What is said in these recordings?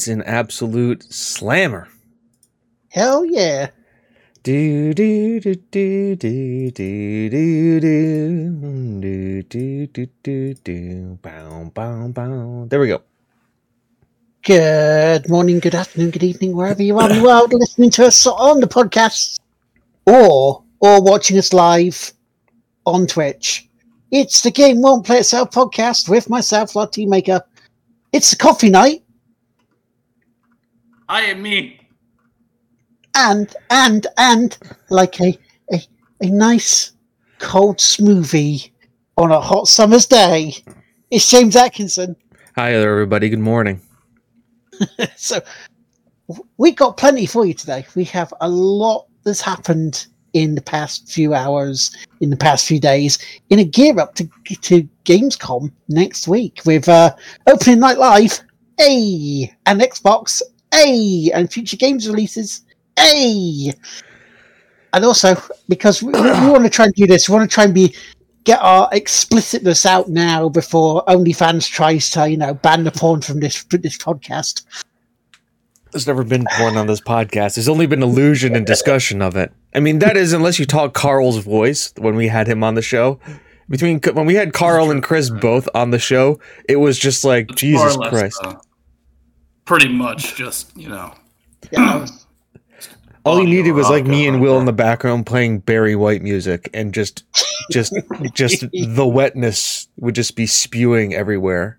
It's an absolute slammer. Hell yeah. Do do do do do do do do do do do do bow bow bow. There we go. Good morning, good afternoon, good evening, wherever you are in the world listening to us on the podcast or or watching us live on Twitch. It's the Game Won't Play Itself podcast with myself, Team Maker. It's the coffee night, I am me. and and and like a a, a nice cold smoothie on a hot summer's day. It's James Atkinson. Hi there, everybody. Good morning. so we got plenty for you today. We have a lot that's happened in the past few hours, in the past few days, in a gear up to to Gamescom next week with uh, opening night live, a and Xbox, a and future games releases, a and also because we, we want to try and do this, we want to try and be get our explicitness out now before OnlyFans tries to you know ban the porn from this this podcast. There's never been porn on this podcast. There's only been illusion and discussion of it. I mean, that is unless you talk Carl's voice when we had him on the show. Between when we had Carl and Chris both on the show, it was just like It's Jesus more or less, Christ. uh, pretty much just, you know. Yeah, All you needed was like me and Will in the background playing Barry White music, and just, just, just the wetness would just be spewing everywhere.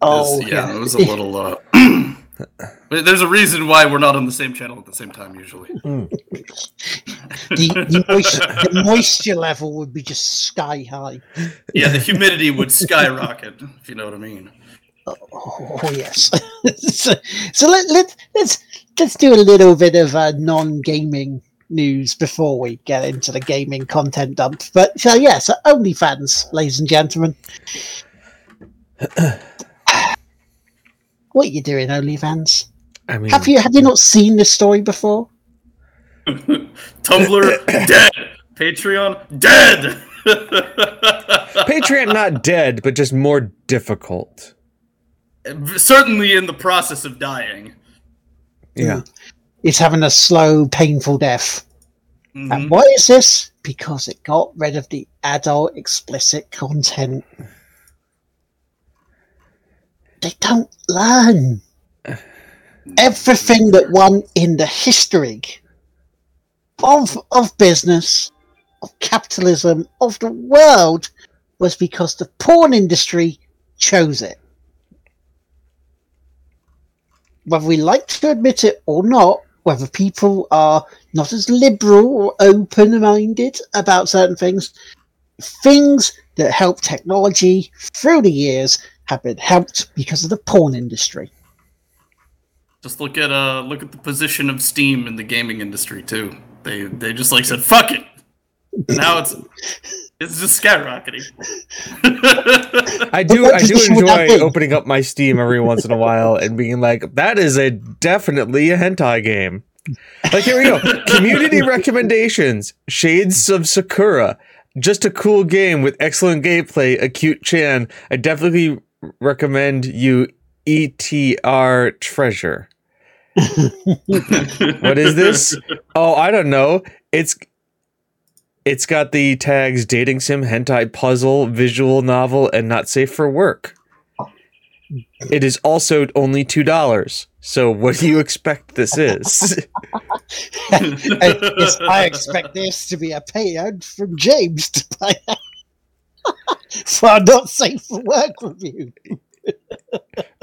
oh It's- yeah, it was a little. Uh, there's a reason why we're not on the same channel at the same time usually. the, the, moisture, the moisture level would be just sky high. Yeah, the humidity would skyrocket, if you know what I mean. Oh yes. so so let, let let's let's do a little bit of uh, non-gaming news before we get into the gaming content dump. But so yeah, so OnlyFans, ladies and gentlemen. what are you doing, OnlyFans? I mean, Have you have you not seen this story before? Tumblr dead. Patreon dead. Patreon not dead, but just more difficult. Certainly in the process of dying. Yeah. It's having a slow, painful death. Mhm. And why is this? Because it got rid of the adult explicit content. They don't learn. Everything that won in the history of of business, of capitalism, of the world was because the porn industry chose it. Whether we like to admit it or not, whether people are not as liberal or open minded about certain things. Things that help technology through the years have been helped because of the porn industry. Just look at uh look at the position of Steam in the gaming industry too. They they just like said fuck it. Now it's it's just skyrocketing. I do I do position would that enjoy opening up my Steam every once in a while and being like, that is a definitely a hentai game. Like here we go. Community recommendations. Shades of Sakura. Just a cool game with excellent gameplay, a cute Chan. I definitely recommend you ETR Treasure. what is this? Oh, I don't know. It's it's got the tags dating sim, hentai puzzle, visual novel, and not safe for work. It is also only two dollars. So what do you expect this is? And yes, I expect this to be a payout from James to buy for a not safe for work review.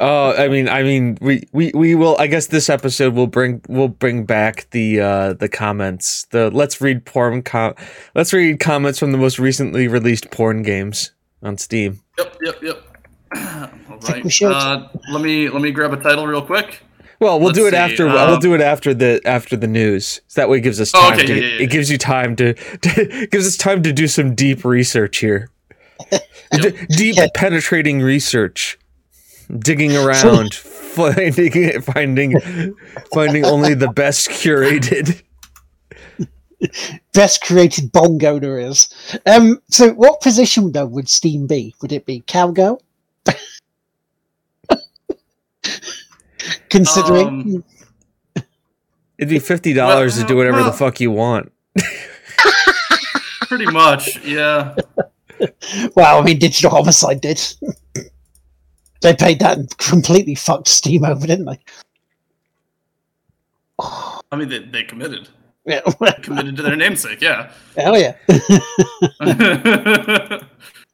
Oh, I mean, I mean, we, we, we will. I guess this episode will bring will bring back the uh, the comments. The let's read porn com- let's read comments from the most recently released porn games on Steam. Yep, yep, yep. All think we right. should. Uh, let me let me grab a title real quick. Well, we'll Let's do it see, after. uh, we'll do it after the after the news. So that way, it gives us Oh, time. okay, to, yeah, yeah, yeah. It gives you time to, to gives us time to do some deep research here. D- deep Yeah. penetrating research, digging around, finding finding finding only the best curated. Best created bongo there is. Um, so, what position though would Steam be? Would it be cowgirl? considering. Um, It'd be fifty dollars Well, to do whatever the fuck you want. Pretty much, yeah. well, I mean, Digital Homicide did. They paid that and completely fucked Steam over, didn't they? I mean, they, they committed. Yeah. Committed to their namesake, yeah. Hell yeah.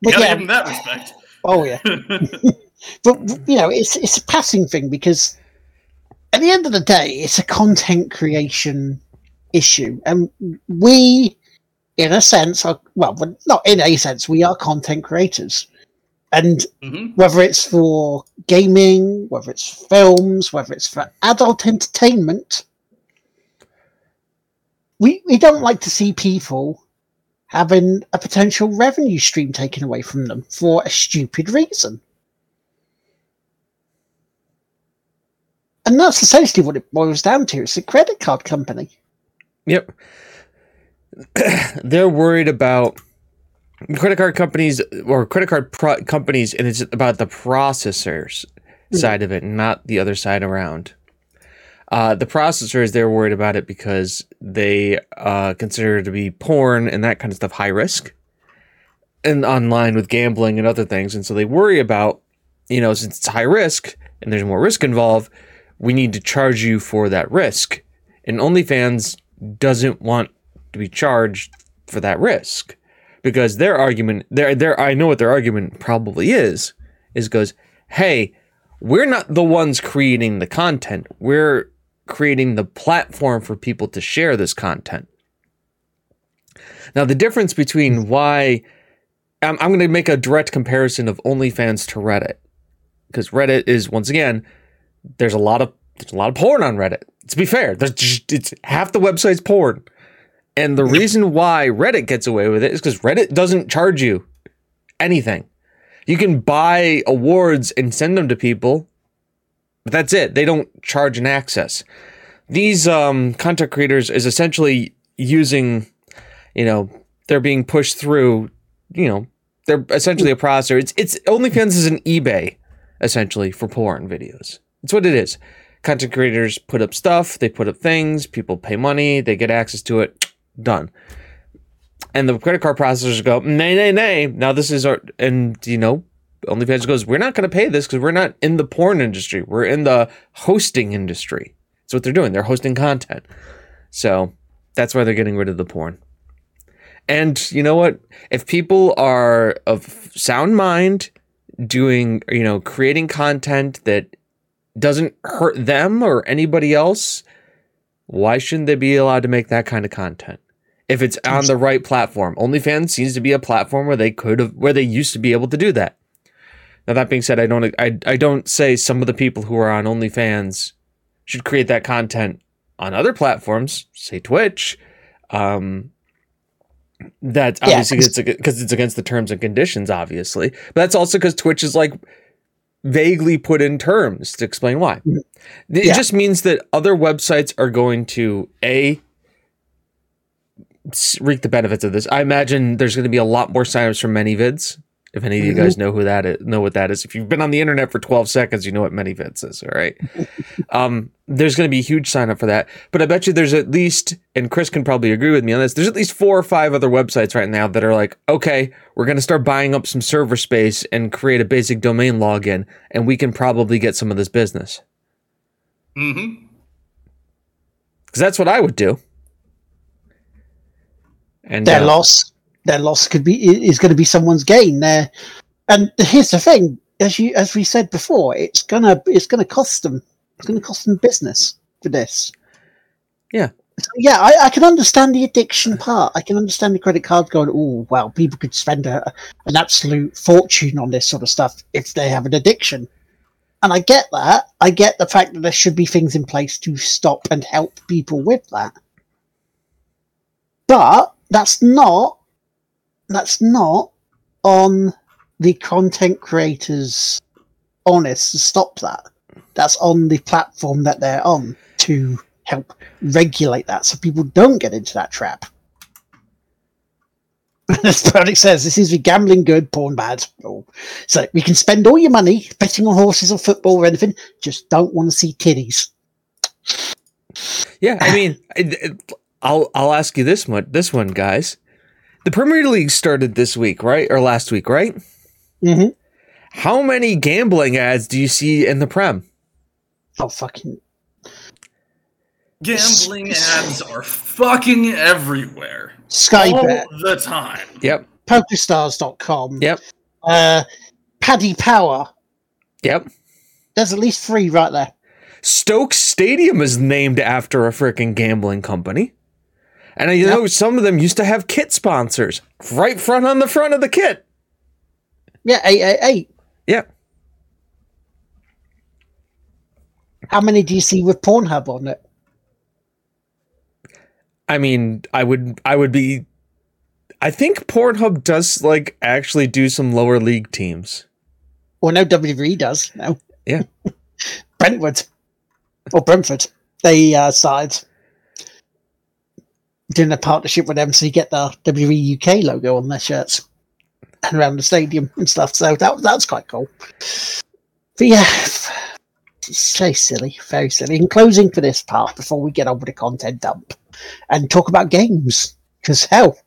Gotta yeah. in that respect. Oh yeah. but you know, it's it's a passing thing because at the end of the day, it's a content creation issue, and we, in a sense, are well, not in a sense, we are content creators, and hmm whether it's for gaming, whether it's films, whether it's for adult entertainment, we we don't like to see people having a potential revenue stream taken away from them for a stupid reason. And that's essentially what it boils down to. It's a credit card company. Yep. They're worried about credit card companies or credit card pro- companies, and it's about the processors side of it, not the other side around. Uh, the processors, they're worried about it because they uh, consider it to be porn and that kind of stuff high risk and online with gambling and other things. And so they worry about, you know, since it's high risk and there's more risk involved, we need to charge you for that risk. And OnlyFans doesn't want to be charged for that risk because their argument, their their I know what their argument probably is, is goes, hey, we're not the ones creating the content. We're creating the platform for people to share this content. Now, the difference between why I'm, I'm going to make a direct comparison of OnlyFans to Reddit because Reddit is once again there's a lot of there's a lot of porn on Reddit. To be fair, there's just, it's half the website's porn, and the reason why Reddit gets away with it is because Reddit doesn't charge you anything. You can buy awards and send them to people, but that's it. They don't charge an access. These um, content creators is essentially using, you know, they're being pushed through, you know, they're essentially a processor. It's it's OnlyFans is an eBay essentially for porn videos. It's what it is. Content creators put up stuff, they put up things, people pay money, they get access to it, done. And the credit card processors go, nay, nay, nay. Now this is our, and you know, OnlyFans goes, we're not going to pay this because we're not in the porn industry. We're in the hosting industry. That's what they're doing. They're hosting content. So that's why they're getting rid of the porn. And you know what? If people are of sound mind, doing, you know, creating content that doesn't hurt them or anybody else, why shouldn't they be allowed to make that kind of content? If it's on the right platform. OnlyFans seems to be a platform where they could have where they used to be able to do that. Now that being said, I don't I, I don't say some of the people who are on OnlyFans should create that content on other platforms, say Twitch. Um that's Yeah, obviously it's because it's against the terms and conditions, obviously. But that's also because Twitch is like vaguely put in terms to explain why. It Yeah. just means that other websites are going to a reap the benefits of this. I imagine there's going to be a lot more signups from ManyVids. If any of you guys know who that is, know what that is. If you've been on the internet for 12 seconds, you know what ManyVids is. All right. um, there's going to be a huge sign up for that. But I bet you there's at least, and Chris can probably agree with me on this. There's at least four or five other websites right now that are like, okay, we're going to start buying up some server space and create a basic domain login, and we can probably get some of this business. hmm Because that's what I would do. And Their uh, loss, their loss could be is going to be someone's gain. There, and here's the thing: as you as we said before, it's gonna it's gonna cost them. It's gonna cost them business for this. Yeah. So, yeah, I, I can understand the addiction part. I can understand the credit card going. Oh, well, people could spend a, an absolute fortune on this sort of stuff if they have an addiction. And I get that. I get the fact that there should be things in place to stop and help people with that. But that's not that's not on the content creators honest to stop that. That's on the platform that they're on to help regulate that so people don't get into that trap. As Product says, this is the gambling good, porn bad. Oh. So you can spend all your money betting on horses or football or anything, just don't want to see titties. Yeah, I mean, I'll I'll ask you this one, this one, guys. The Premier League started this week, right, or last week, right? Mm-hmm. How many gambling ads do you see in the Prem? Oh, fucking. Gambling ads are fucking everywhere. Sky all Bet, the time. Yep, PokerStars.com, yep, uh, Paddy Power. yep. There's at least three right there. Stoke Stadium is named after a freaking gambling company. And you know, some of them used to have kit sponsors right front on the front of the kit. Yeah, 888. Yeah. How many do you see with Pornhub on it? I mean, I would I would be I think Pornhub does like actually do some lower league teams. Well, no, WWE does. No. Yeah. Brentwood. Or Brentford. They uh, started doing a partnership with them so you get the WWE UK logo on their shirts and around the stadium and stuff. So that that's quite cool. But yeah, it's very silly, very silly. In closing for this part, before we get on with the content dump and talk about games, because hell,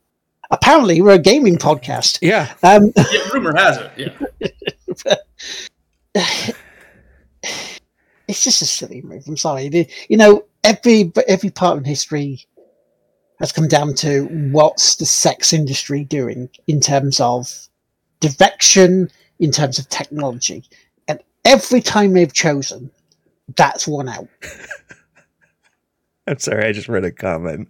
apparently we're a gaming podcast. Yeah. Um, Yeah, rumor has it. Yeah. it's just a silly move. I'm sorry. You know, every every part in history has come down to what's the sex industry doing in terms of direction, in terms of technology, and every time they've chosen, that's one out. I'm sorry, I just read a comment.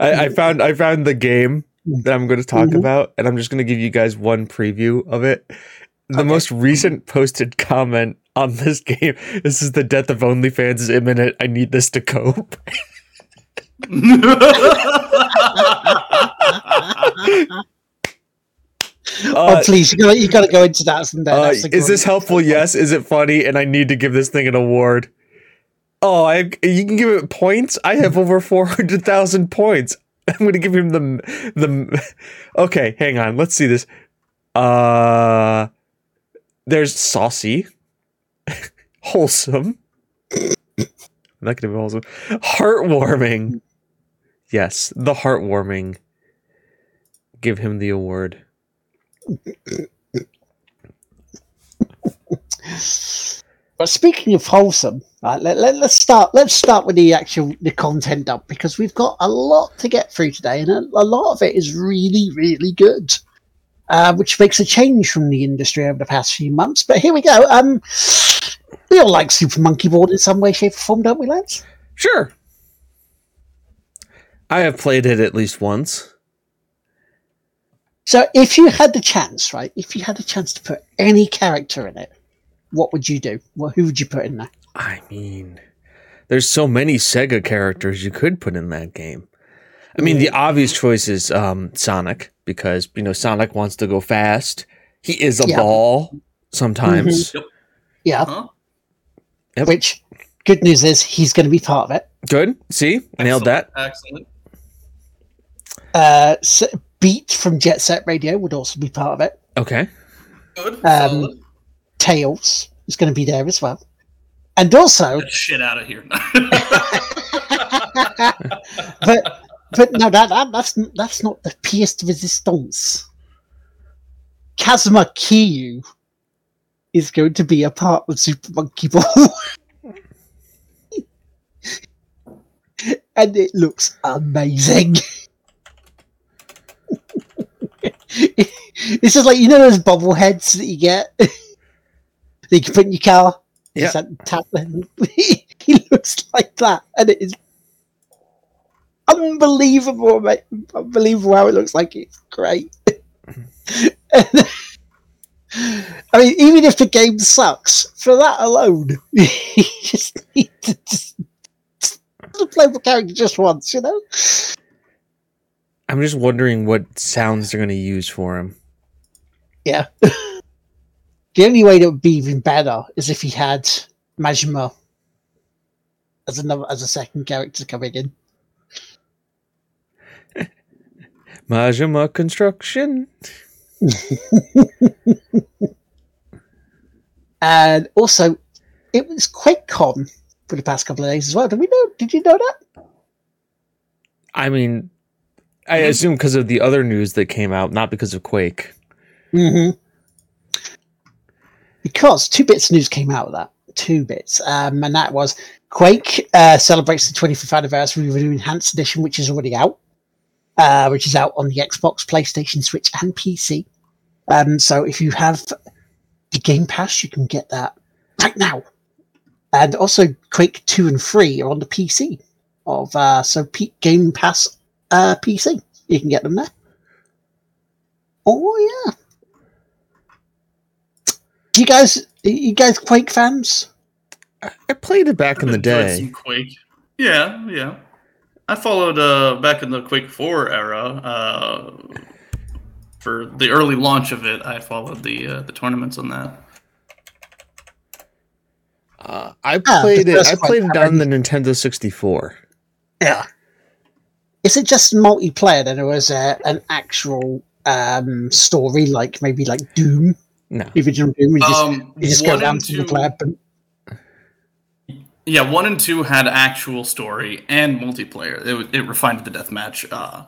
I, I found I found the game that I'm going to talk Mhm. about, and I'm just going to give you guys one preview of it. The Okay. most recent posted comment on this game. This is the death of OnlyFans is imminent. I need this to cope. oh, Uh, please, you gotta, you gotta go into that. And uh, is this helpful? Yes. Is it funny? And I need to give this thing an award. Oh, I you can give it points. I have over four hundred thousand points. I'm going to give him the the. Okay, hang on. Let's see this. Uh, there's saucy, wholesome. I'm not gonna be wholesome. Heartwarming. Yes, the heartwarming. Give him the award. But speaking of wholesome, right, let, let, us start. Let's start with the actual the content up because we've got a lot to get through today, and a, a lot of it is really, really good, uh, which makes a change from the industry over the past few months. But here we go. Um, we all like Super Monkey Ball in some way, shape, or form, don't we, lads? Sure. I have played it at least once. So, if you had the chance, right, if you had the chance to put any character in it, what would you do? Well, who would you put in there? I mean, there's so many Sega characters you could put in that game. I mean, the obvious choice is um, Sonic because you know Sonic wants to go fast. He is a Yeah. ball sometimes. Yeah. Huh? Yep. Which, good news is, he's going to be part of it. Good. See, I nailed that. Excellent. Uh, Beat from Jet Set Radio would also be part of it. Okay. Good. Um, Tails is going to be there as well. And also, Get shit out of here. but but no, that, that that's that's not the pièce de resistance. Kazuma Kiryu is going to be a part of Super Monkey Ball, and it looks amazing. this is like you know those bobbleheads that you get that you can put in your car. Yeah. just tap them. he looks like that, and it is unbelievable, mate. Unbelievable how it looks like it's great. I mean, even if the game sucks, for that alone, you just need to just, just play the character just once, you know? I'm just wondering what sounds they're going to use for him. Yeah. the only way that would be even better is if he had Majima as another as a second character coming in. Majima Construction. and also, it was QuakeCon for the past couple of days as well. Did we know? Did you know that? I mean, I assume because of the other news that came out, not because of Quake. Mm-hmm. Because two bits of news came out of that. Two bits, um, and that was Quake uh, celebrates the 25th anniversary with an enhanced edition, which is already out, uh, which is out on the Xbox, PlayStation, Switch, and PC. Um, so if you have the Game Pass, you can get that right now. And also, Quake 2 and 3 are on the PC of uh, so P- Game Pass uh, PC. You can get them there. Oh yeah. You guys, you guys Quake fans? I played it back in I've the day. some Quake. Yeah, yeah. I followed uh, back in the Quake 4 era. Uh, for the early launch of it, I followed the uh, the tournaments on that. Uh, I Ah, played the it. I played it on the Nintendo 64. Yeah. Is it just multiplayer then, or is there an actual um, story, like maybe like Doom, No, the original Doom? You just, Um, you just go down to the two- player, but Yeah, one and two had actual story and multiplayer. It, it refined the deathmatch. Uh,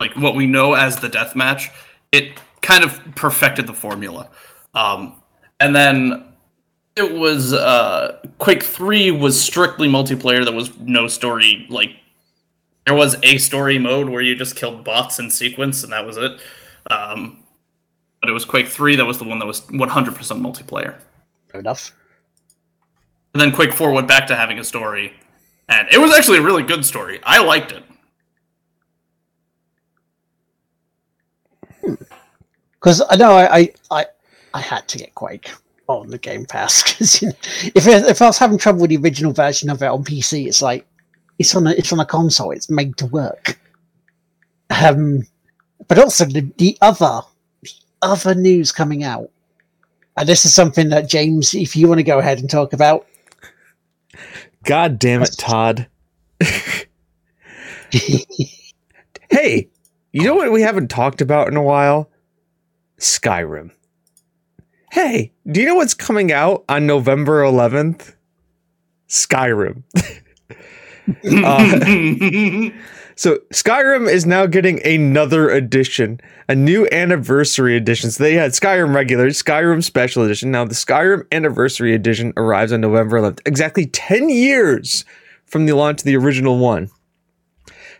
like what we know as the deathmatch, it kind of perfected the formula. Um, and then it was uh, Quake Three was strictly multiplayer. There was no story. Like there was a story mode where you just killed bots in sequence, and that was it. Um, but it was Quake Three that was the one that was 100% multiplayer. fair enough. And then Quake 4 went back to having a story. And it was actually a really good story. I liked it. Because I know I, I, I, I had to get Quake on the Game Pass because you know, if I- if I was having trouble with the original version of it on PC, it's like it's on a it's on a console. It's made to work. Um, but also the, the other the other news coming out, and this is something that James, if you want to go ahead and talk about, God damn it, Todd. Hey, you know what we haven't talked about in a while? Skyrim. Hey, do you know what's coming out on November 11th? Skyrim. Uh, So Skyrim is now getting another edition, a new anniversary edition. So they had Skyrim regular, Skyrim special edition. Now the Skyrim anniversary edition arrives on November 11th, exactly 10 years from the launch of the original one.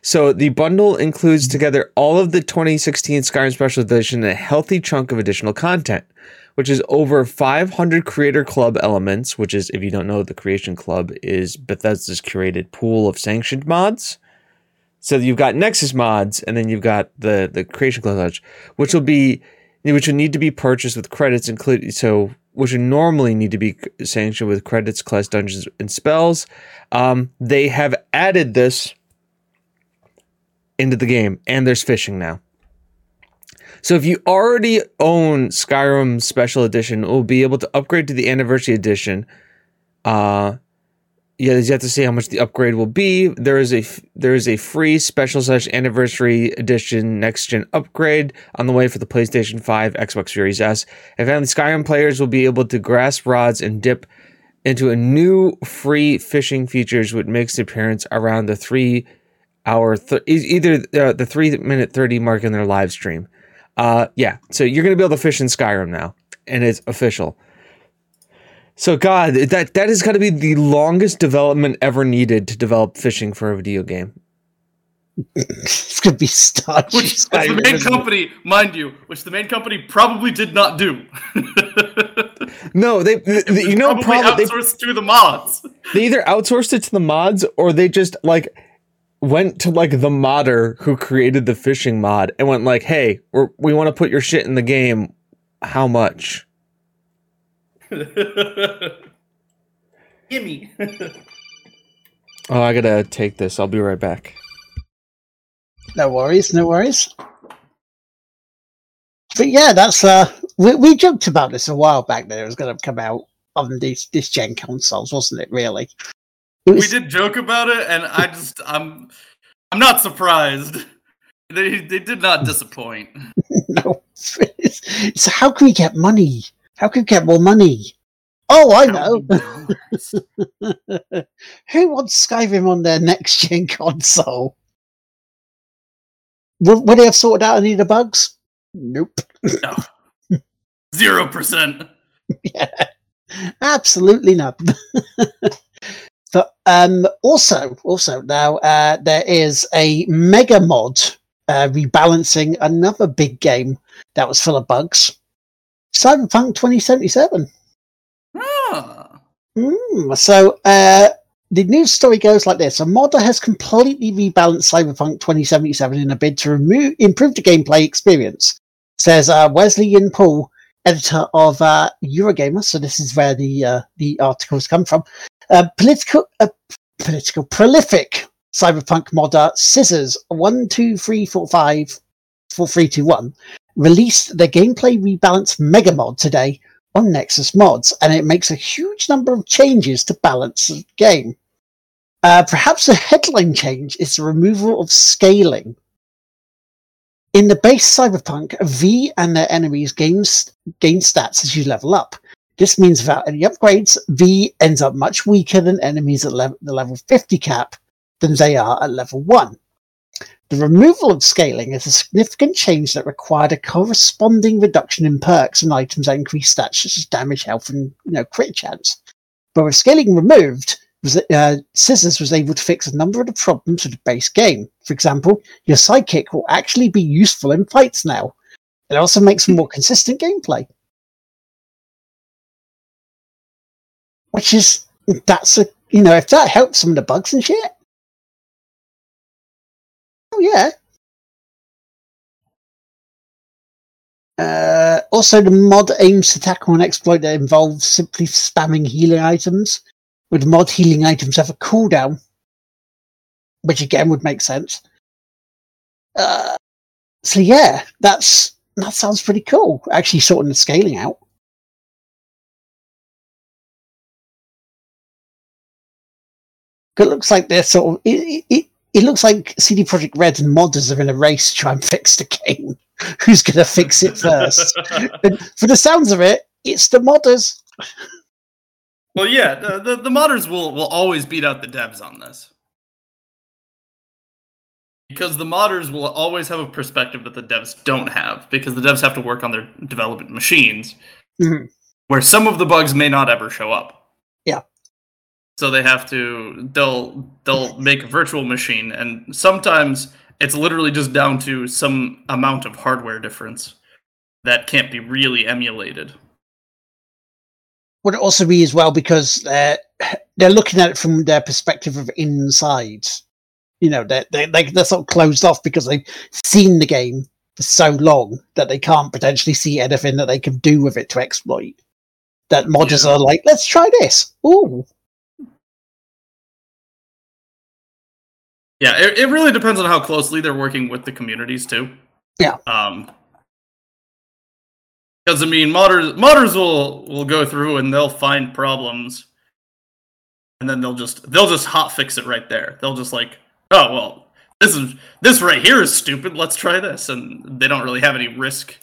So the bundle includes together all of the 2016 Skyrim special edition and a healthy chunk of additional content, which is over 500 creator club elements, which is if you don't know, the creation club is Bethesda's curated pool of sanctioned mods. So you've got Nexus mods, and then you've got the the Creation Lodge, which will be which will need to be purchased with credits included. So which would normally need to be sanctioned with credits, class dungeons, and spells. Um, they have added this into the game, and there's fishing now. So if you already own Skyrim Special Edition, we'll be able to upgrade to the Anniversary Edition. Uh, yeah, have to see how much the upgrade will be. There is a there is a free special slash anniversary edition next gen upgrade on the way for the PlayStation 5, Xbox Series S. And finally, Skyrim players will be able to grasp rods and dip into a new free fishing features, which makes appearance around the three hour, th- either uh, the three minute thirty mark in their live stream. Uh, yeah, so you're gonna be able to fish in Skyrim now, and it's official. So God, that that is got to be the longest development ever needed to develop fishing for a video game. it's gonna be stuck. Which, which the main company, mind you, which the main company probably did not do. No, they, they- they- you know, probably probably they, outsourced to the mods. they either outsourced it to the mods or they just like went to like the modder who created the fishing mod and went like, "Hey, we're, we want to put your shit in the game. How much?" Gimme. Oh, I gotta take this. I'll be right back. No worries, no worries. But yeah, that's uh, we, we joked about this a while back that it was going to come out on these this gen consoles, wasn't it? Really, it we did joke about it, and I just I'm I'm not surprised. They they did not disappoint. no. so how can we get money? How can we get more money? Oh, I know. Who wants Skyrim on their next gen console? Would, would they have sorted out any of the bugs? Nope. No. Zero percent. yeah, absolutely not. but um, also, also now uh, there is a mega mod uh, rebalancing another big game that was full of bugs. Cyberpunk 2077. Ah. Mm, so uh, the news story goes like this: A modder has completely rebalanced Cyberpunk 2077 in a bid to remove, improve the gameplay experience. Says uh, Wesley Yin-Poole, editor of uh, Eurogamer. So this is where the uh, the articles come from. Uh, political, uh, political, prolific cyberpunk modder Scissors one two three four five four three two one released the gameplay rebalance mega mod today on Nexus Mods, and it makes a huge number of changes to balance the game. Uh, perhaps the headline change is the removal of scaling. In the base Cyberpunk, V and their enemies gain, gain stats as you level up. This means without any upgrades, V ends up much weaker than enemies at le- the level 50 cap than they are at level 1. The removal of scaling is a significant change that required a corresponding reduction in perks and items that increase stats such as damage, health, and you know crit chance. But with scaling removed, uh, Scissors was able to fix a number of the problems with the base game. For example, your sidekick will actually be useful in fights now. It also makes for more consistent gameplay. Which is that's a you know if that helps some of the bugs and shit, yeah. Uh, also, the mod aims to tackle an exploit that involves simply spamming healing items. With mod healing items have a cooldown, which again would make sense. Uh, so yeah, that's that sounds pretty cool. Actually, sorting the scaling out. It looks like they're sort of it, it, it looks like CD Projekt Red and modders are in a race to try and fix the game. Who's going to fix it first? for the sounds of it, it's the modders. Well, yeah, the, the, the modders will, will always beat out the devs on this. Because the modders will always have a perspective that the devs don't have, because the devs have to work on their development machines, mm-hmm. where some of the bugs may not ever show up. Yeah so they have to they'll they'll make a virtual machine and sometimes it's literally just down to some amount of hardware difference that can't be really emulated. Would it also be as well because uh, they're they're looking at it from their perspective of inside. You know they're, they're, they're sort of closed off because they've seen the game for so long that they can't potentially see anything that they can do with it to exploit. That modders yeah. are like let's try this. Ooh, Yeah, it, it really depends on how closely they're working with the communities too. Yeah. Um, because I mean, modders modders will will go through and they'll find problems, and then they'll just they'll just hot fix it right there. They'll just like, oh well, this is this right here is stupid. Let's try this, and they don't really have any risk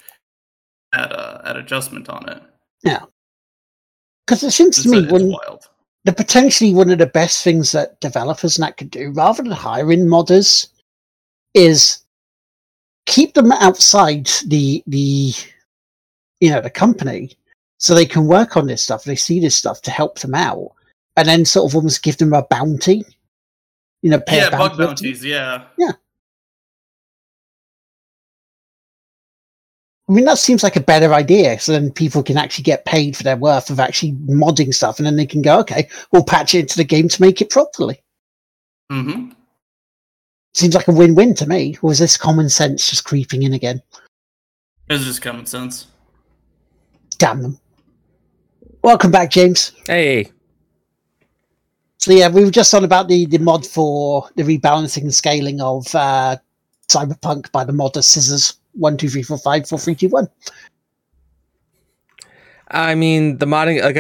at uh, at adjustment on it. Yeah, because it seems It's, to me it's when wild. The potentially one of the best things that developers and that could do rather than hiring modders is keep them outside the the you know the company so they can work on this stuff they see this stuff to help them out and then sort of almost give them a bounty you know Yeah, bug bounty. bounties. Yeah, I mean, that seems like a better idea. So then people can actually get paid for their worth of actually modding stuff, and then they can go, okay, we'll patch it into the game to make it properly. Mm-hmm. Seems like a win-win to me. Or is this common sense just creeping in again? it's just common sense. Damn them. Welcome back, James. Hey, So yeah, we were just on about the, the mod for the rebalancing and scaling of uh, Cyberpunk by the modder Scissors. One, two, three, four, five, four, three, two, one. I mean the modding. Like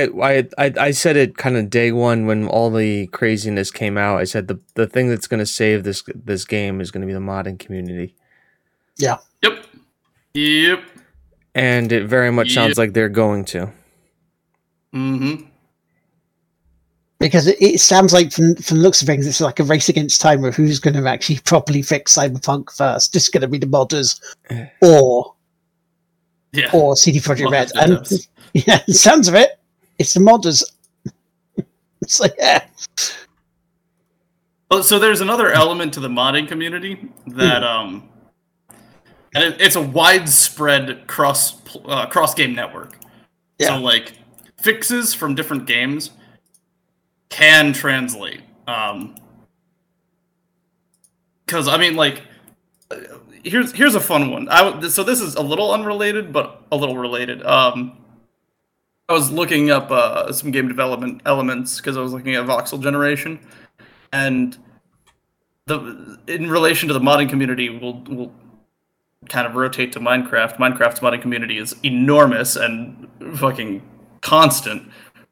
I, I, I said it kind of day one when all the craziness came out. I said the the thing that's going to save this this game is going to be the modding community. Yeah. Yep. Yep. and it very much sounds like they're going to. Mm-hmm. Because it, it sounds like from from the looks of things, it's like a race against time of who's going to actually properly fix Cyberpunk first. Just going to be the modders, or Yeah. or CD Projekt Modders, Red. And yeah, it sounds of it, it's the modders. it's like yeah, Oh, so there's another element to the modding community that um, and it, it's a widespread cross uh, cross game network. Yeah. So like fixes from different games can translate. Um, because I mean, like, here's here's a fun one. I so this is a little unrelated, but a little related. Um, I was looking up uh, some game development elements because I was looking at voxel generation, and the in relation to the modding community, we'll we'll kind of rotate to Minecraft. Minecraft's modding community is enormous and fucking constant.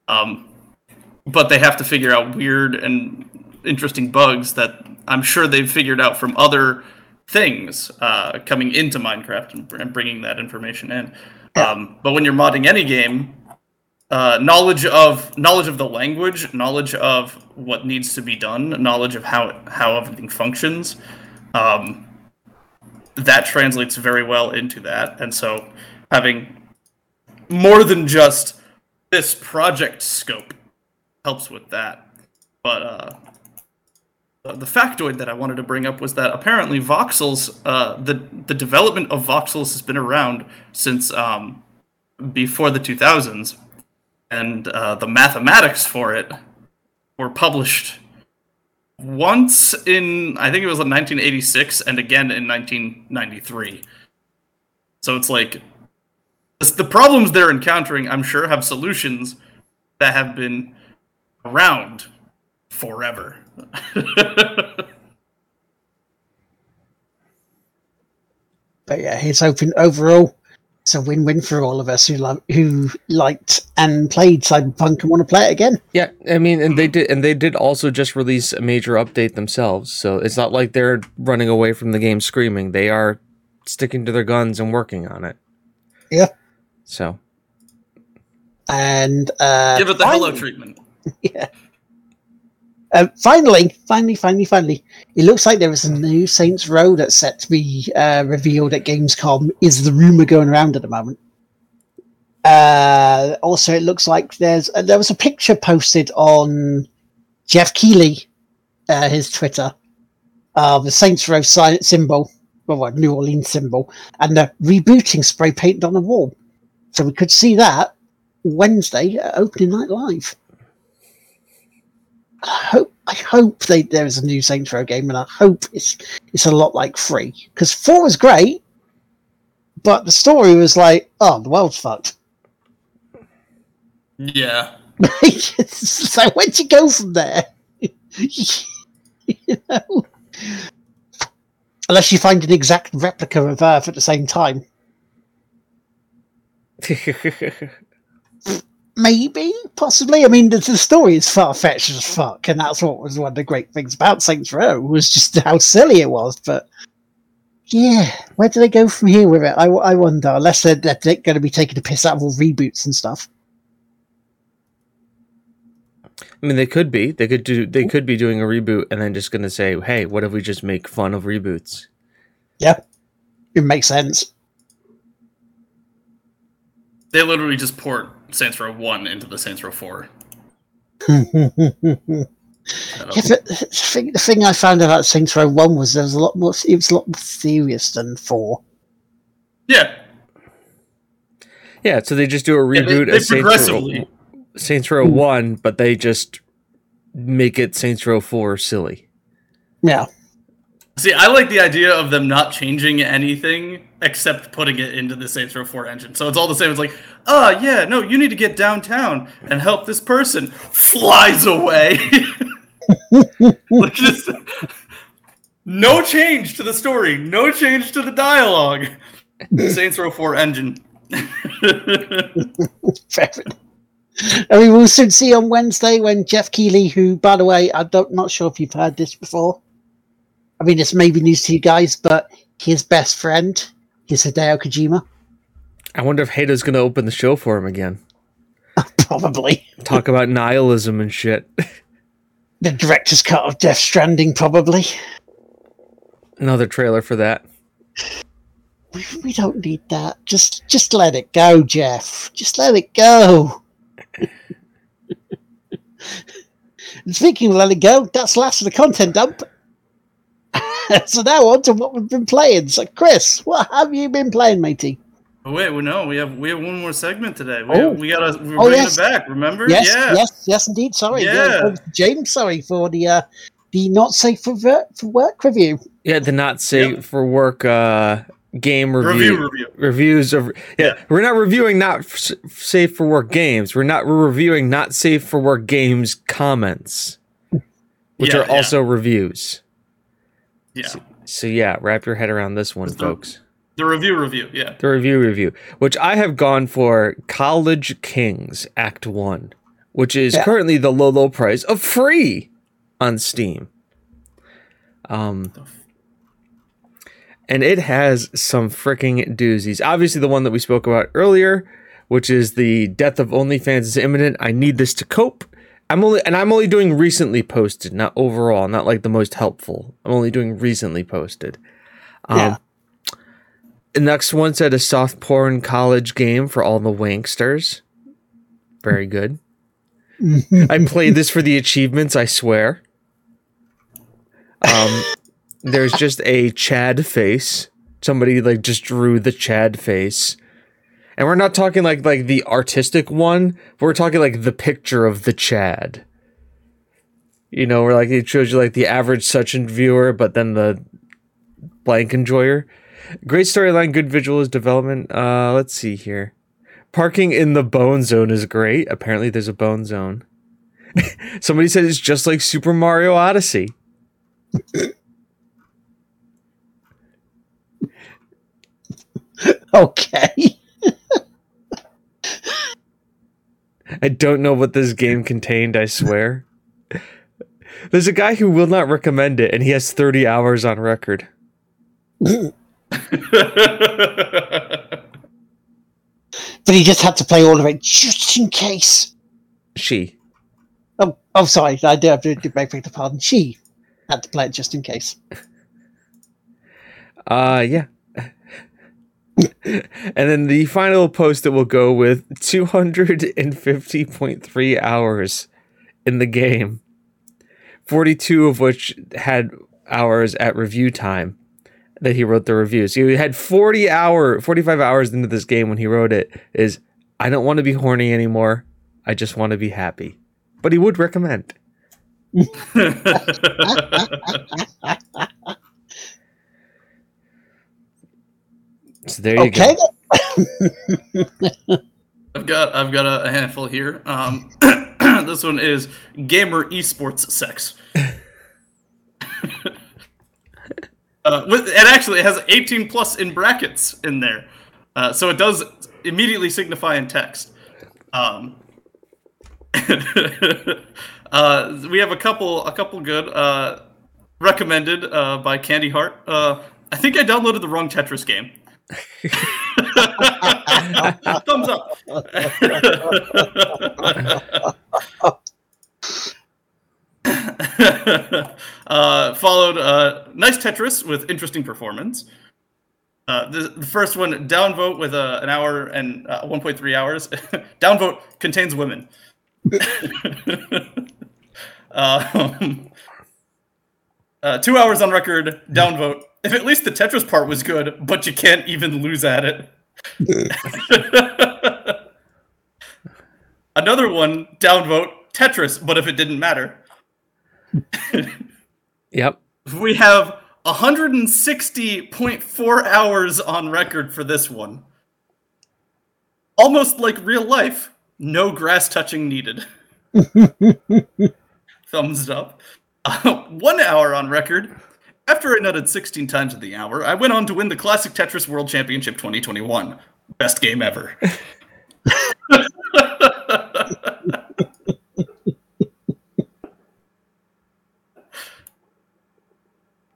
Um, but they have to figure out weird and interesting bugs that I'm sure they've figured out from other things uh, coming into Minecraft and, and bringing that information in. Um, but when you're modding any game, uh, knowledge of knowledge of the language, knowledge of what needs to be done, knowledge of how how everything functions, um, that translates very well into that. And so having more than just this project scope helps with that. But uh, the- factoid that I wanted to bring up was that apparently voxels, uh, the the development of voxels has been around since um, before the 2000s, and uh, the mathematics for it were published once in I think it was in 1986 and again in 1993. So it's like the problems they're encountering, I'm sure, have solutions that have been around forever. but yeah, it's open overall. It's a win-win for all of us who lo- who liked and played Cyberpunk and want to play it again. Yeah, I mean, and they did, and they did also just release a major update themselves. So it's not like they're running away from the game screaming. They are sticking to their guns and working on it. Yeah. So And uh, Give it the hello finally- treatment. Uh, finally, finally, finally, finally, it looks like there is a new Saints Row that's set to be uh, revealed at Gamescom. Is the rumor going around at the moment? Uh, also, it looks like there's uh, there was a picture posted on Geoff Keighley, uh, his Twitter, of the Saints Row symbol, well, New Orleans symbol, and the rebooting spray painted on the wall. So we could see that Wednesday at Opening Night Live. I hope I hope they, there is a new Saints Row game, and I hope it's it's a lot like three because four was great, but the story was like, oh, the world's fucked. Yeah. so where'd you go from there? you know, unless you find an exact replica of Earth at the same time, maybe, possibly. I mean, the, the story is far fetched as fuck, and that's what was one of the great things about Saints Row was just how silly it was. But yeah, where do they go from here with it? I, I wonder. Unless they're, they're going to be taking the piss out of all reboots and stuff. I mean, they could be. They could do. They could be doing a reboot and then just gonna say, "Hey, what if we just make fun of reboots?" Yeah, it makes sense. They literally just port Saints Row 1 into the Saints Row 4. Yeah, the thing, the thing I found about Saints Row One was there was a lot more. It was a lot more serious than four. Yeah. Yeah, so they just do a Yeah, they- reboot they of Saints Row, Saints Row One, but they just make it Saints Row Four silly. Yeah, See, I like the idea of them not changing anything except putting it into the Saints Row 4 engine. So it's all the same. It's like, oh, yeah, no, you need to get downtown and help this person. Flies away. just, no change to the story, no change to the dialogue. Saints Row 4 engine. I mean, we'll soon see on Wednesday when Geoff Keighley, who, by the way, I don't not sure if you've heard this before. I mean, it's maybe news to you guys, but his best friend is Hideo Kojima. I wonder if Hideo's going to open the show for him again. Probably. Talk about nihilism and shit. The director's cut of Death Stranding, probably. Another trailer for that. We, we don't need that. Just just let it go, Geoff. Just let it go. and speaking of let it go, that's the last of the content dump. so now on to what we've been playing. So Chris, what have you been playing, matey? Oh, wait, well, no, we have we have one more segment today. We, Oh. we gotta we're Oh, bringing yes. it back. Remember? Yes, yeah. yes, yes, indeed. Sorry, Yeah. over to James. Sorry for the uh, the not safe for ver- for work review. Yeah, the not safe Yep. for work uh, game review. Review review. Reviews of yeah, Yeah. we're not reviewing not f- safe for work games. We're not we're reviewing not safe for work games comments, which Yeah, are yeah. also reviews. Yeah. So yeah, wrap your head around this one, It's the- folks. The review review. Yeah. The review review, which I have gone for College Kings Act 1, which is Yeah. currently the low low price of free on Steam. Um and it has some freaking doozies. Obviously the one that we spoke about earlier, which is the death of OnlyFans is imminent. I need this to cope. I'm only and I'm only doing recently posted, not overall, not like the most helpful. I'm only doing recently posted. Um, Yeah. The next one said a soft porn college game for all the wanksters. Very good. I played this for the achievements, I swear. Um, there's just a Chad face. Somebody like just drew the Chad face. And we're not talking like like the artistic one, we're talking like the picture of the Chad. You know, where like it shows you like the average such and viewer, but then the blank enjoyer. Great storyline, good visuals, development. Uh, let's see here. Parking in the bone zone is great. Apparently, there's a bone zone. Somebody said it's just like Super Mario Odyssey. Okay. I don't know what this game contained, I swear. There's a guy who will not recommend it, and he has 30 hours on record. But he just had to play all of it just in case. She. Oh, oh, sorry. I do have to do beg the pardon. She had to play it just in case. Uh, yeah. and then the final post that will go with 250.3 hours in the game, 42 of which had hours at review time that he wrote the reviews. He had 40 hour, 45 hours into this game when he wrote it. Is I don't want to be horny anymore. I just want to be happy. But he would recommend. So there you Okay. go. I've got I've got a, a handful here. Um, this one is gamer esports sex. uh, with, and actually, it has 18 plus in brackets in there, uh, so it does immediately signify in text. Um, uh, we have a couple a couple good uh, recommended uh, by Candy Heart. Uh, I think I downloaded the wrong Tetris game. Thumbs up. uh, followed uh, nice Tetris with interesting performance. Uh, the, the first one, downvote with uh, an hour and uh, 1.3 hours. downvote contains women. um, uh, two hours on record, downvote. If at least the Tetris part was good, but you can't even lose at it. Another one, downvote, Tetris, but if it didn't matter. Yep. We have 160.4 hours on record for this one. Almost like real life. No grass touching needed. Thumbs up. Uh, one hour on record. After I nutted 16 times in the hour, I went on to win the Classic Tetris World Championship 2021. Best game ever.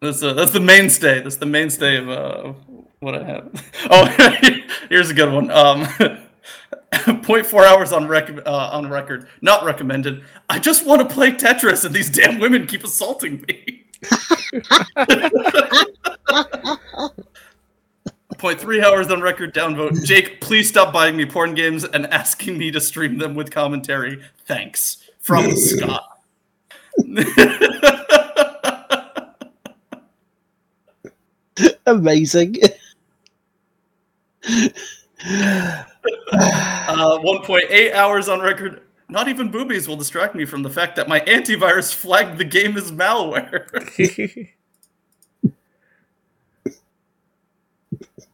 That's the that's the mainstay. That's the mainstay of uh, what I have. Oh, here's a good one. Um, 0.4 hours on rec- uh, on record. Not recommended. I just want to play Tetris, and these damn women keep assaulting me. 0.3 hours on record. Downvote. Jake, please stop buying me porn games and asking me to stream them with commentary. Thanks. From Scott. Amazing. Uh, 1.8 hours on record. Not even boobies will distract me from the fact that my antivirus flagged the game as malware.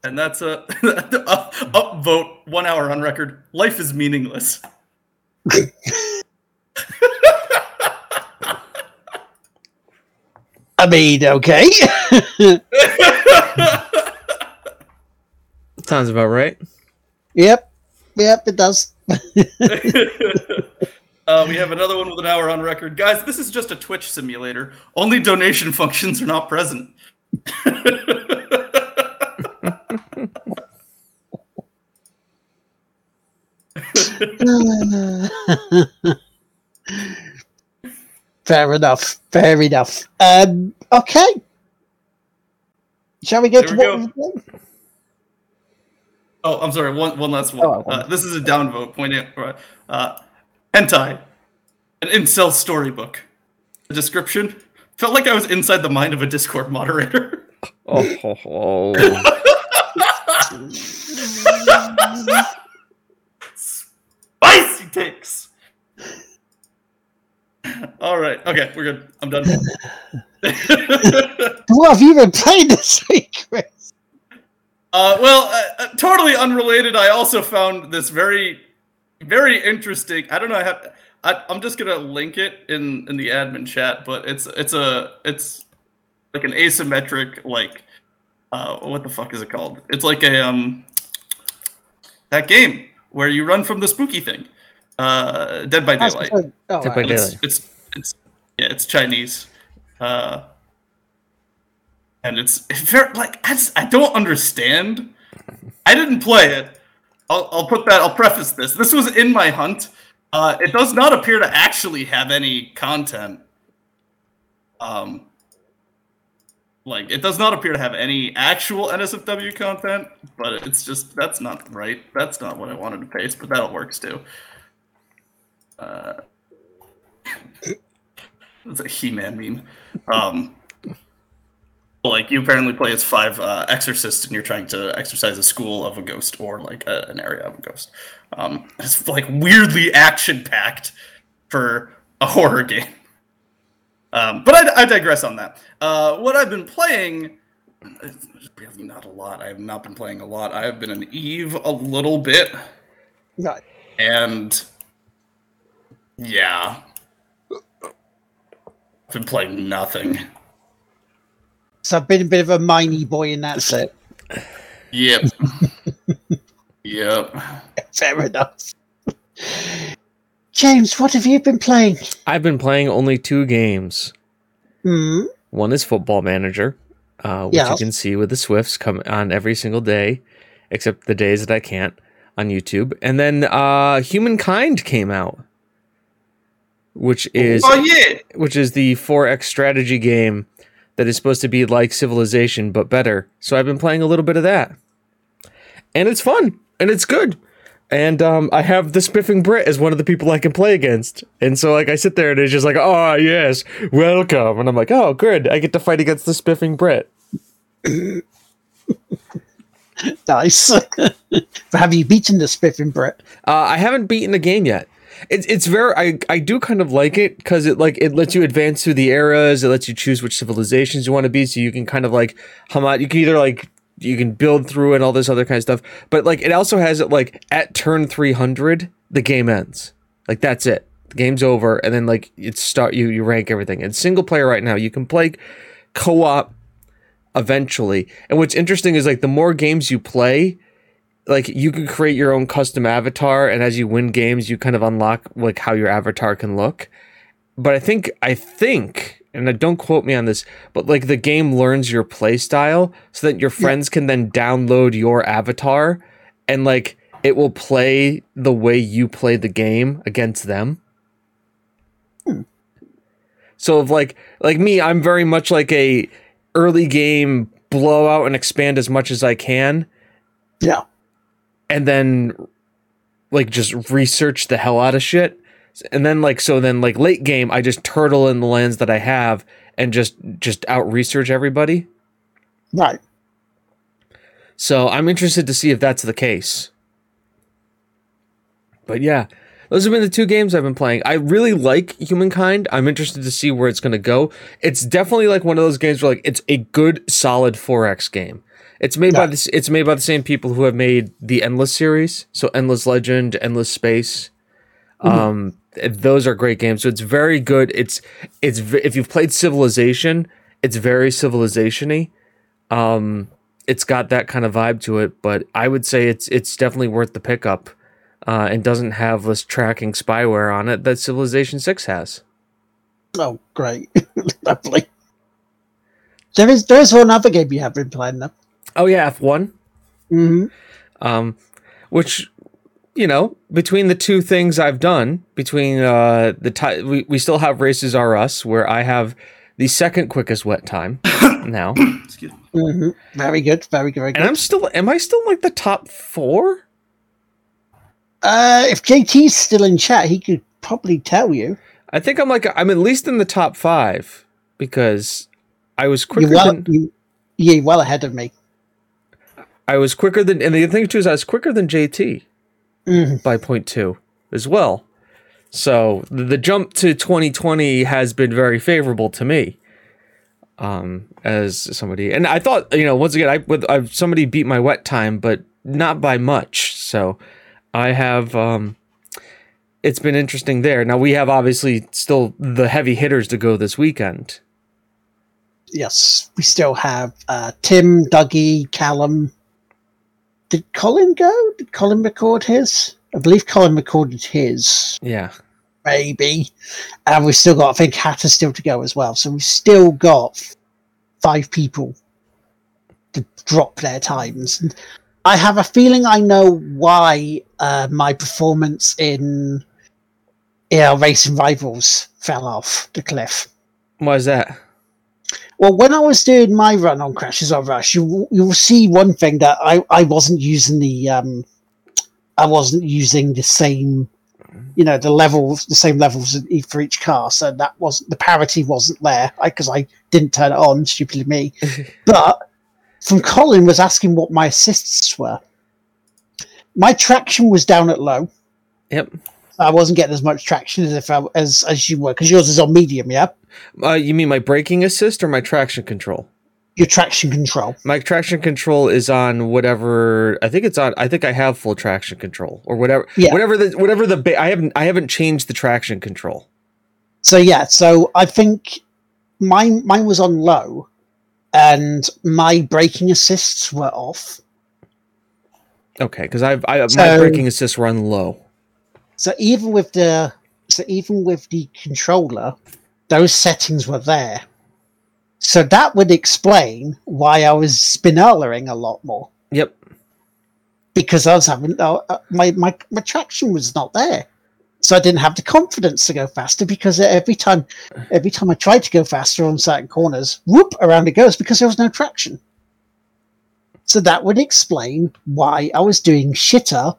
and that's a up, upvote one hour on record. Life is meaningless. I mean, okay. Sounds about right. yep. Yep, it does. Uh, we have another one with an hour on record. Guys, this is just a Twitch simulator. Only donation functions are not present. Fair enough. Fair enough. Um, okay. Shall we get There to we what go. Oh, I'm sorry. One, one last one. Oh, uh, this is a downvote. Point out. Uh, hentai, an incel storybook. The description felt like I was inside the mind of a Discord moderator. Oh, All right. Okay, we're good. I'm done. What have you been playing this week, Chris? Uh, well, uh, uh, totally unrelated. I also found this very, very interesting. I don't know. I have. I, I'm just gonna link it in in the admin chat, but it's it's a it's like an asymmetric like uh what the fuck is it called? It's like a um that game where you run from the spooky thing. Uh, Dead by That's Daylight. Oh, Dead by right. And it's, Daylight. it's it's yeah, it's Chinese. Uh, and it's very like I just I don't understand. I didn't play it. I'll, I'll put that. I'll preface this. This was in my hunt. Uh, it does not appear to actually have any content. Um, like it does not appear to have any actual NSFW content, but it's just that's not right. That's not what I wanted to paste, but that works too. Uh, it's a He-Man meme. Um, like you apparently play as five uh, exorcists, and you're trying to exorcise a school of a ghost or like a, an area of a ghost. Um, it's like weirdly action-packed for a horror game. Um, but I, I digress on that. Uh, what I've been playing, it's really not a lot. I have not been playing a lot. I have been an Eve a little bit, Right. and yeah, I've been playing nothing. So I've been a bit of a miney boy in that set. Yep. yep. Fair enough. James, what have you been playing? I've been playing only two games. Hmm. One is Football Manager, uh, which you can see with the Swifts come on every single day, except the days that I can't on YouTube. And then uh, Humankind came out, which is Oh yeah. which is the 4X strategy game that is supposed to be like Civilization but better. So I've been playing a little bit of that. And it's fun and it's good. And um, I have the Spiffing Brit as one of the people I can play against. And so like I sit there and it's just like, oh yes, welcome. And I'm like, oh good, I get to fight against the Spiffing Brit. Nice. have you beaten the Spiffing Brit? Uh, I haven't beaten the game yet. It's it's very I, I do kind of like it because it like it lets you advance through the eras. It lets you choose which civilizations you want to be, so you can kind of like out. You can either like you can build through and all this other kind of stuff. But like it also has it like at turn three hundred, the game ends. Like that's it. The game's over, and then like it's start you you rank everything. And single player right now, you can play co op eventually. And what's interesting is like the more games you play, like you can create your own custom avatar and as you win games you kind of unlock like how your avatar can look but i think i think and don't quote me on this, but like the game learns your play style so that your friends can then download your avatar and like it will play the way you play the game against them. Hmm. So of like like me, I'm very much like a early game blow out and expand as much as I can Yeah. And then like just research the hell out of shit. And then like so then like late game I just turtle in the lands that I have and just just out research everybody. Right. So I'm interested to see if that's the case. But yeah, those have been the two games I've been playing. I really like Humankind. I'm interested to see where it's going to go. It's definitely like one of those games where like it's a good solid 4X game. It's made by this it's made by the same people who have made the Endless series, so Endless Legend, Endless Space. Um those are great games. So it's very good. It's it's if you've played Civilization, it's very civilization-y. Um it's got that kind of vibe to it, but I would say it's it's definitely worth the pickup. Uh, and doesn't have this tracking spyware on it that Civilization Six has. Oh, great. Lovely. There is there is one other game you have been playing though. Oh yeah, F one. hmm Um, which you know, between the two things I've done, between uh the time we we still have races are us where I have the second quickest wet time now, Excuse me. hmm Very good. Very good. Very and good. I'm still am I still like the top four? Uh, if JT's still in chat, he could probably tell you. I think I'm like I'm at least in the top five because I was quicker You're well, than you, you're well ahead of me. I was quicker than and the thing too is I was quicker than JT. Mhm. by point two as well. So the, the jump to 2020 has been very favorable to me. Um, as somebody, and I thought, you know, once again, I with I've somebody beat my wet time, but not by much. So I have, um, it's been interesting there. Now we have obviously still the heavy hitters to go this weekend. Yes, we still have uh, Tim, Dougie, Callum. Did Colin go? Did Colin record his? I believe Colin recorded his. Yeah. maybe. And we've still got, I think, Hatter still to go as well. So we've still got five people to drop their times. And I have a feeling I know why uh, my performance in our racing rivals fell off the cliff. Why is that? Well, when I was doing my run on Crashes R Us, you you will see one thing that I, I wasn't using the um I wasn't using the same you know the levels the same levels for each car, so that wasn't the parity wasn't there because I, didn't turn it on, stupidly me. but from Colin was asking what my assists were. My traction was down at low. Yep. I wasn't getting as much traction as if I, as as you were because yours is on medium, yeah. Uh, you mean my braking assist or my traction control? Your traction control. My traction control is on whatever I think it's on. I think I have full traction control or whatever. Yeah. Whatever the whatever the ba- I haven't I haven't changed the traction control. So yeah, so I think mine mine was on low, and my braking assists were off. Okay, because I've I, my braking assists were on low. So even with the so even with the controller, those settings were there. So that would explain why I was spinalering a lot more Yep. because I was having uh, uh, my, my my traction was not there. So I didn't have the confidence to go faster because every time every time I tried to go faster on certain corners, whoop around it goes because there was no traction. So that would explain why I was doing shitter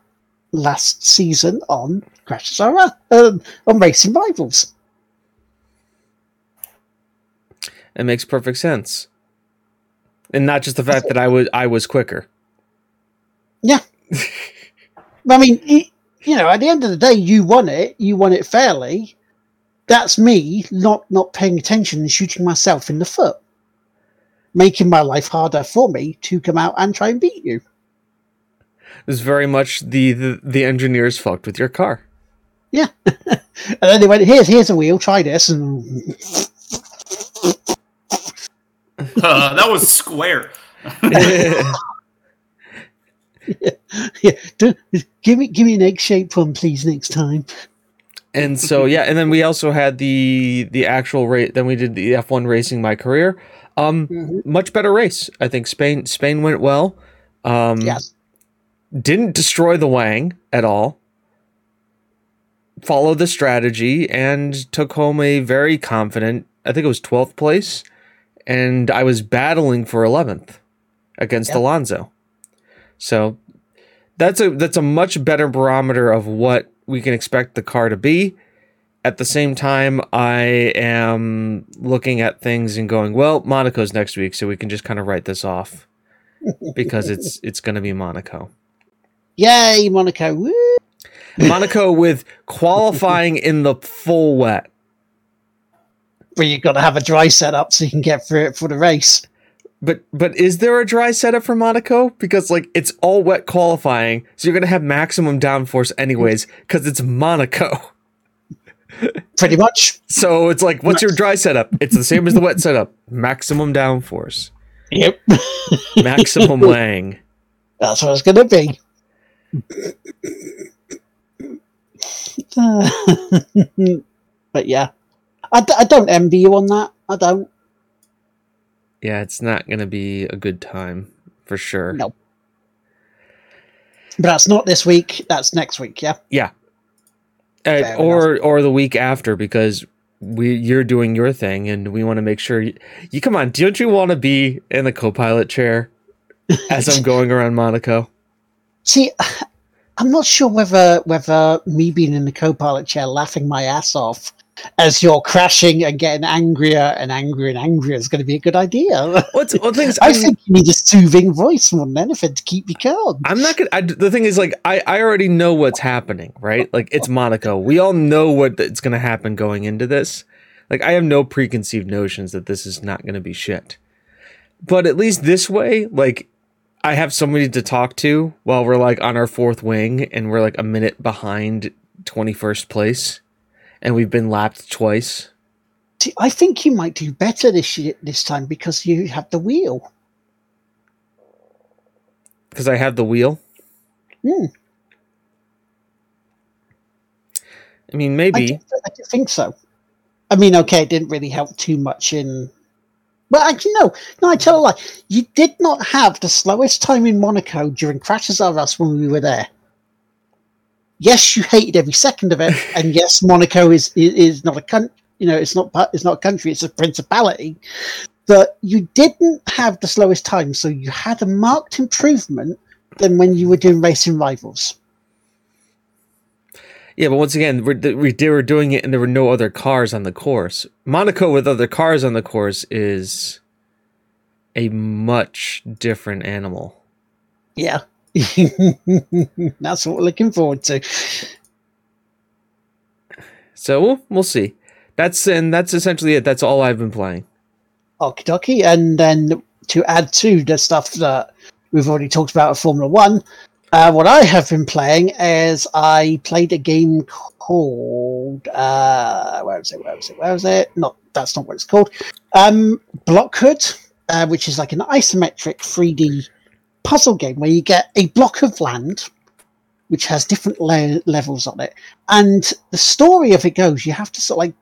last season on Crashes um, on Racing Rivals. It makes perfect sense. And not just the fact that I was I was quicker. Yeah. I mean, you know, at the end of the day, you won it. You won it fairly. That's me not not paying attention and shooting myself in the foot, making my life harder for me to come out and try and beat you. It was very much the, the the engineers fucked with your car. Yeah, and then they went, "Here's here's a wheel. Try this." And Uh, that was square. yeah, do, give me give me an egg shaped one, please, next time. and so yeah, and then we also had the the actual rate. Then we did the F1 racing my career. Um, Mhm. much better race. I think Spain Spain went well. Um, Yes. didn't destroy the Wang at all. Followed the strategy and took home a very confident. I think it was twelfth place, and I was battling for eleventh against Yeah. Alonso. So that's a that's a much better barometer of what we can expect the car to be. At the same time, I am looking at things and going, well, Monaco's next week, so we can just kind of write this off because it's it's going to be Monaco. Yay, Monaco. Woo! Monaco with qualifying in the full wet. But you've got to have a dry setup so you can get through it for the race. But but is there a dry setup for Monaco? Because like it's all wet qualifying, so you're gonna have maximum downforce anyways, because it's Monaco. Pretty much. So it's like, what's your dry setup? It's the same as the wet setup. Maximum downforce, Yep. maximum Wang. That's what it's going to be. but yeah, I, d- I don't envy you on that. I don't. Yeah, it's not gonna be a good time for sure. No. But that's not this week. That's next week. Yeah. Yeah. Uh, or or the week after because we you're doing your thing and we want to make sure you, you come on. Don't you want to be in the co-pilot chair as I'm going around Monaco? See, I'm not sure whether whether me being in the co-pilot chair, laughing my ass off as you're crashing and getting angrier and angrier and angrier is going to be a good idea. What's well, things I think you need a soothing voice more than anything to keep you calm. I'm not gonna. I, the thing is, like, I I already know what's happening, right? Like, it's Monaco. We all know what it's gonna happen going into this. Like, I have no preconceived notions that this is not gonna be shit. But at least this way, like, I have somebody to talk to while we're like on our fourth wing and we're like a minute behind 21st place and we've been lapped twice. I think you might do better this year, this time because you have the wheel. Because I have the wheel. Hmm. I mean, I maybe. do, I do think so. I mean, okay, it didn't really help too much in. Well, actually, no. No, I tell a lie. You did not have the slowest time in Monaco during Crashes R Us when we were there. Yes, you hated every second of it, and yes, Monaco is is, is not a country. You know, it's not it's not a country; it's a principality. But you didn't have the slowest time, so you had a marked improvement than when you were doing racing rivals. Yeah, but once again, we're, we they were doing it and there were no other cars on the course. Monaco with other cars on the course is a much different animal. Yeah. That's what we're looking forward to. So we'll, we'll see. That's and that's essentially it. That's all I've been playing. Okie dokie. And then to add to the stuff that we've already talked about at Formula One, uh, what I have been playing is I played a game called uh, where was it? Where was it? Where was it? Not that's not what it's called. Um, Blockhood, uh, which is like an isometric 3D puzzle game where you get a block of land which has different le- levels on it, and the story of it goes you have to sort of like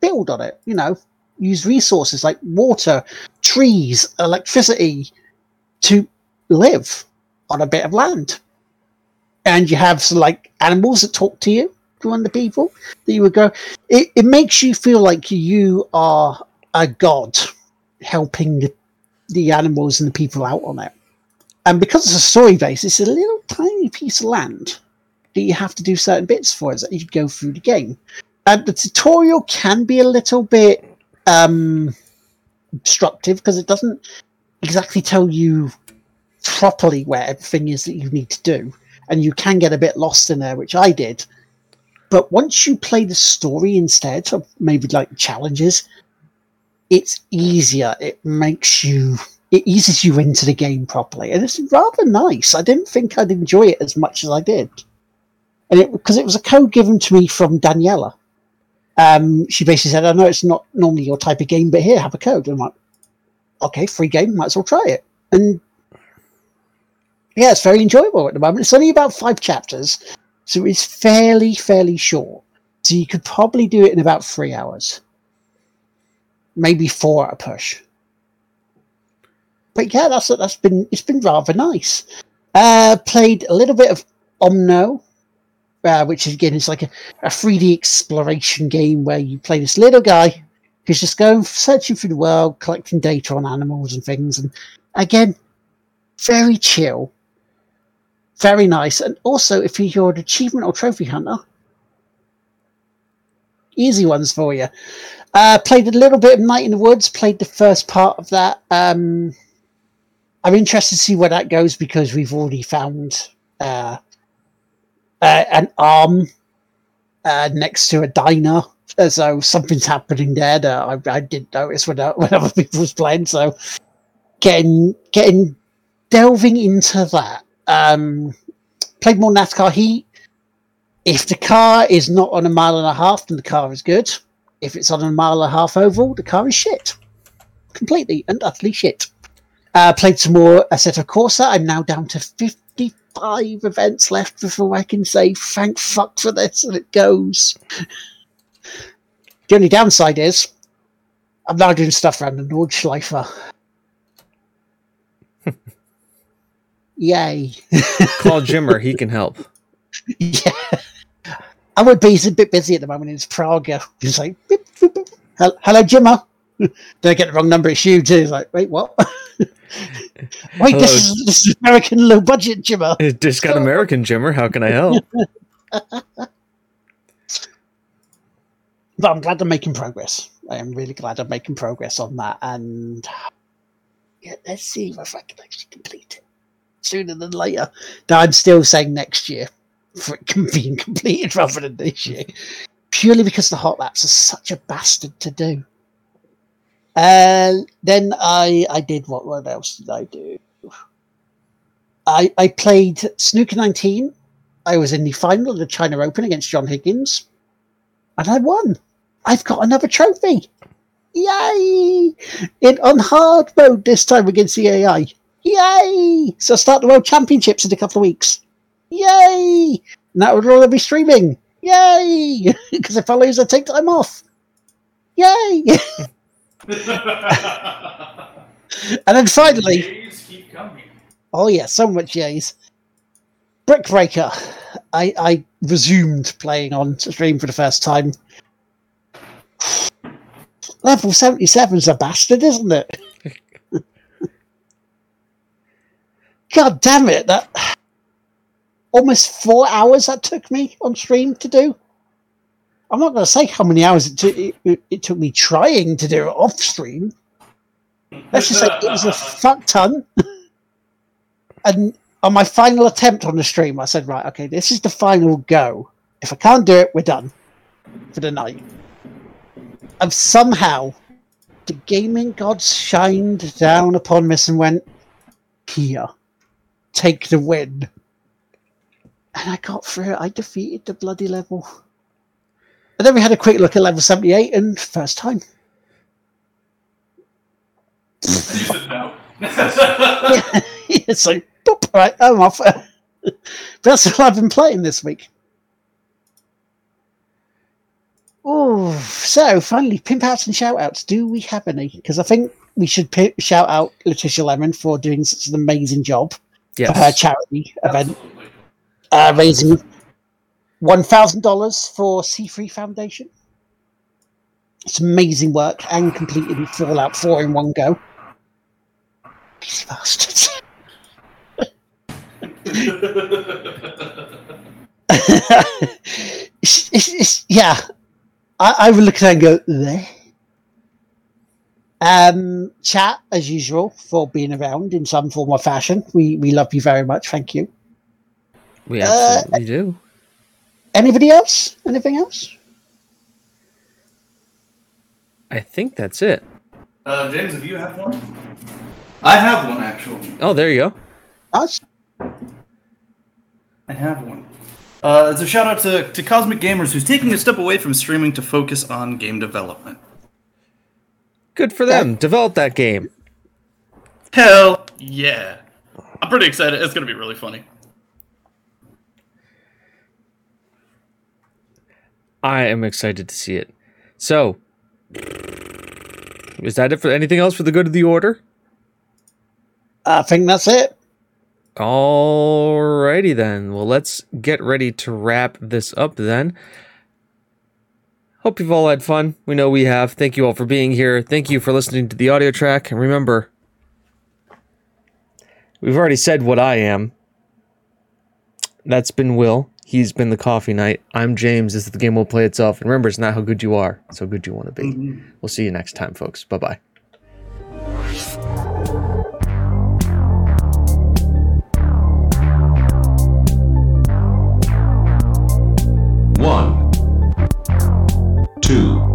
build on it. You know, use resources like water, trees, electricity to live on a bit of land. And you have some, like animals that talk to you, to the people that you would go. It, it makes you feel like you are a god helping the animals and the people out on it. And because it's a story base, it's a little tiny piece of land that you have to do certain bits for as you go through the game. And the tutorial can be a little bit um, obstructive because it doesn't exactly tell you properly where everything is that you need to do. And you can get a bit lost in there, which I did. But once you play the story instead of maybe like challenges, it's easier. It makes you, it eases you into the game properly. And it's rather nice. I didn't think I'd enjoy it as much as I did. And it, because it was a code given to me from Daniela. Um, she basically said, I know it's not normally your type of game, but here, have a code. And I'm like, okay, free game, might as well try it. And yeah, it's very enjoyable at the moment. It's only about five chapters, so it's fairly, fairly short. So you could probably do it in about three hours, maybe four at a push. But yeah, that's that's been it's been rather nice. Uh, played a little bit of Omno, uh, which is again is like a, a 3D exploration game where you play this little guy who's just going searching through the world, collecting data on animals and things. And again, very chill, very nice. And also, if you're an achievement or trophy hunter, easy ones for you. Uh, played a little bit of Night in the Woods. Played the first part of that. Um, I'm interested to see where that goes because we've already found uh, uh, an arm uh, next to a diner. So something's happening there that I, I didn't notice when, uh, when other people was playing. So getting getting delving into that. Um, played more NASCAR Heat. If the car is not on a mile and a half, then the car is good. If it's on a mile and a half oval, the car is shit. Completely and utterly shit. Uh, played some more Assetto Corsa. I'm now down to 55 events left before I can say thank fuck for this and it goes. the only downside is I'm now doing stuff around the Nordschleife. Yay. Call Jimmer, he can help. yeah. I would be. He's a bit busy at the moment. It's Prague. He's like. Hello, Jimmer. Did I get the wrong number? It's you too. He's like, wait, what? Wait, Hello. this uh, is, this is American low budget Jimmer. Just got American Jimmer. How can I help? But I'm glad I'm making progress. I am really glad I'm making progress on that. And yeah, let's see if I can actually complete it sooner than later. Now, I'm still saying next year for it can being completed rather than this year, purely because the hot laps are such a bastard to do. And then I I did what? What else did I do? I I played Snooker 19. I was in the final of the China Open against John Higgins, and I won. I've got another trophy. Yay! In on hard mode this time against the AI. Yay! So I start the World Championships in a couple of weeks. Yay! And that would all be streaming. Yay! Because if I lose, I take time off. Yay! and then finally, oh yeah, so much yays. Brickbreaker. I, I resumed playing on stream for the first time. Level 77's a bastard, isn't it? God damn it, that almost four hours that took me on stream to do. I'm not going to say how many hours it, took it, it, took me trying to do it off stream. Let's just say it was a fuck ton. and on my final attempt on the stream, I said, right, okay, this is the final go. If I can't do it, we're done for the night. And somehow, the gaming gods shined down upon me and went, here, take the win. And I got through it. I defeated the bloody level. And then we had a quick look at level 78 and first time. You said no. it's like, boop, right, I'm off. That's what I've been playing this week. Oh, so finally, pimp outs and shout outs. Do we have any? Because I think we should pi shout out Letitia Lemon for doing such an amazing job for her Yes. charity event, Absolutely. uh, raising $1,000 for C3 Foundation. It's amazing work and completing Fallout 4 in one go. These bastards. it's, it's, it's, yeah, I, I would look at that and go, there. Um, chat as usual for being around in some form or fashion. We we love you very much. Thank you. We absolutely do. Anybody else? Anything else? I think that's it. Uh, James, if you have one, I have one actually. Oh, there you go. Us? I have one. Uh, it's a shout out to, to Cosmic Gamers, who's taking a step away from streaming to focus on game development. Good for them. Develop that game. Hell yeah! I'm pretty excited. It's gonna be really funny. I am excited to see it. So, is that it for anything else for the good of the order? I think that's it. Alrighty then. Well, let's get ready to wrap this up then. Hope you've all had fun. We know we have. Thank you all for being here. Thank you for listening to the audio track. And remember, we've already said what I am. That's been Will. He's been the coffee knight. I'm James. This is the game will play itself. And remember, it's not how good you are, it's how good you want to be. Mm-hmm. We'll see you next time, folks. Bye bye. One, two,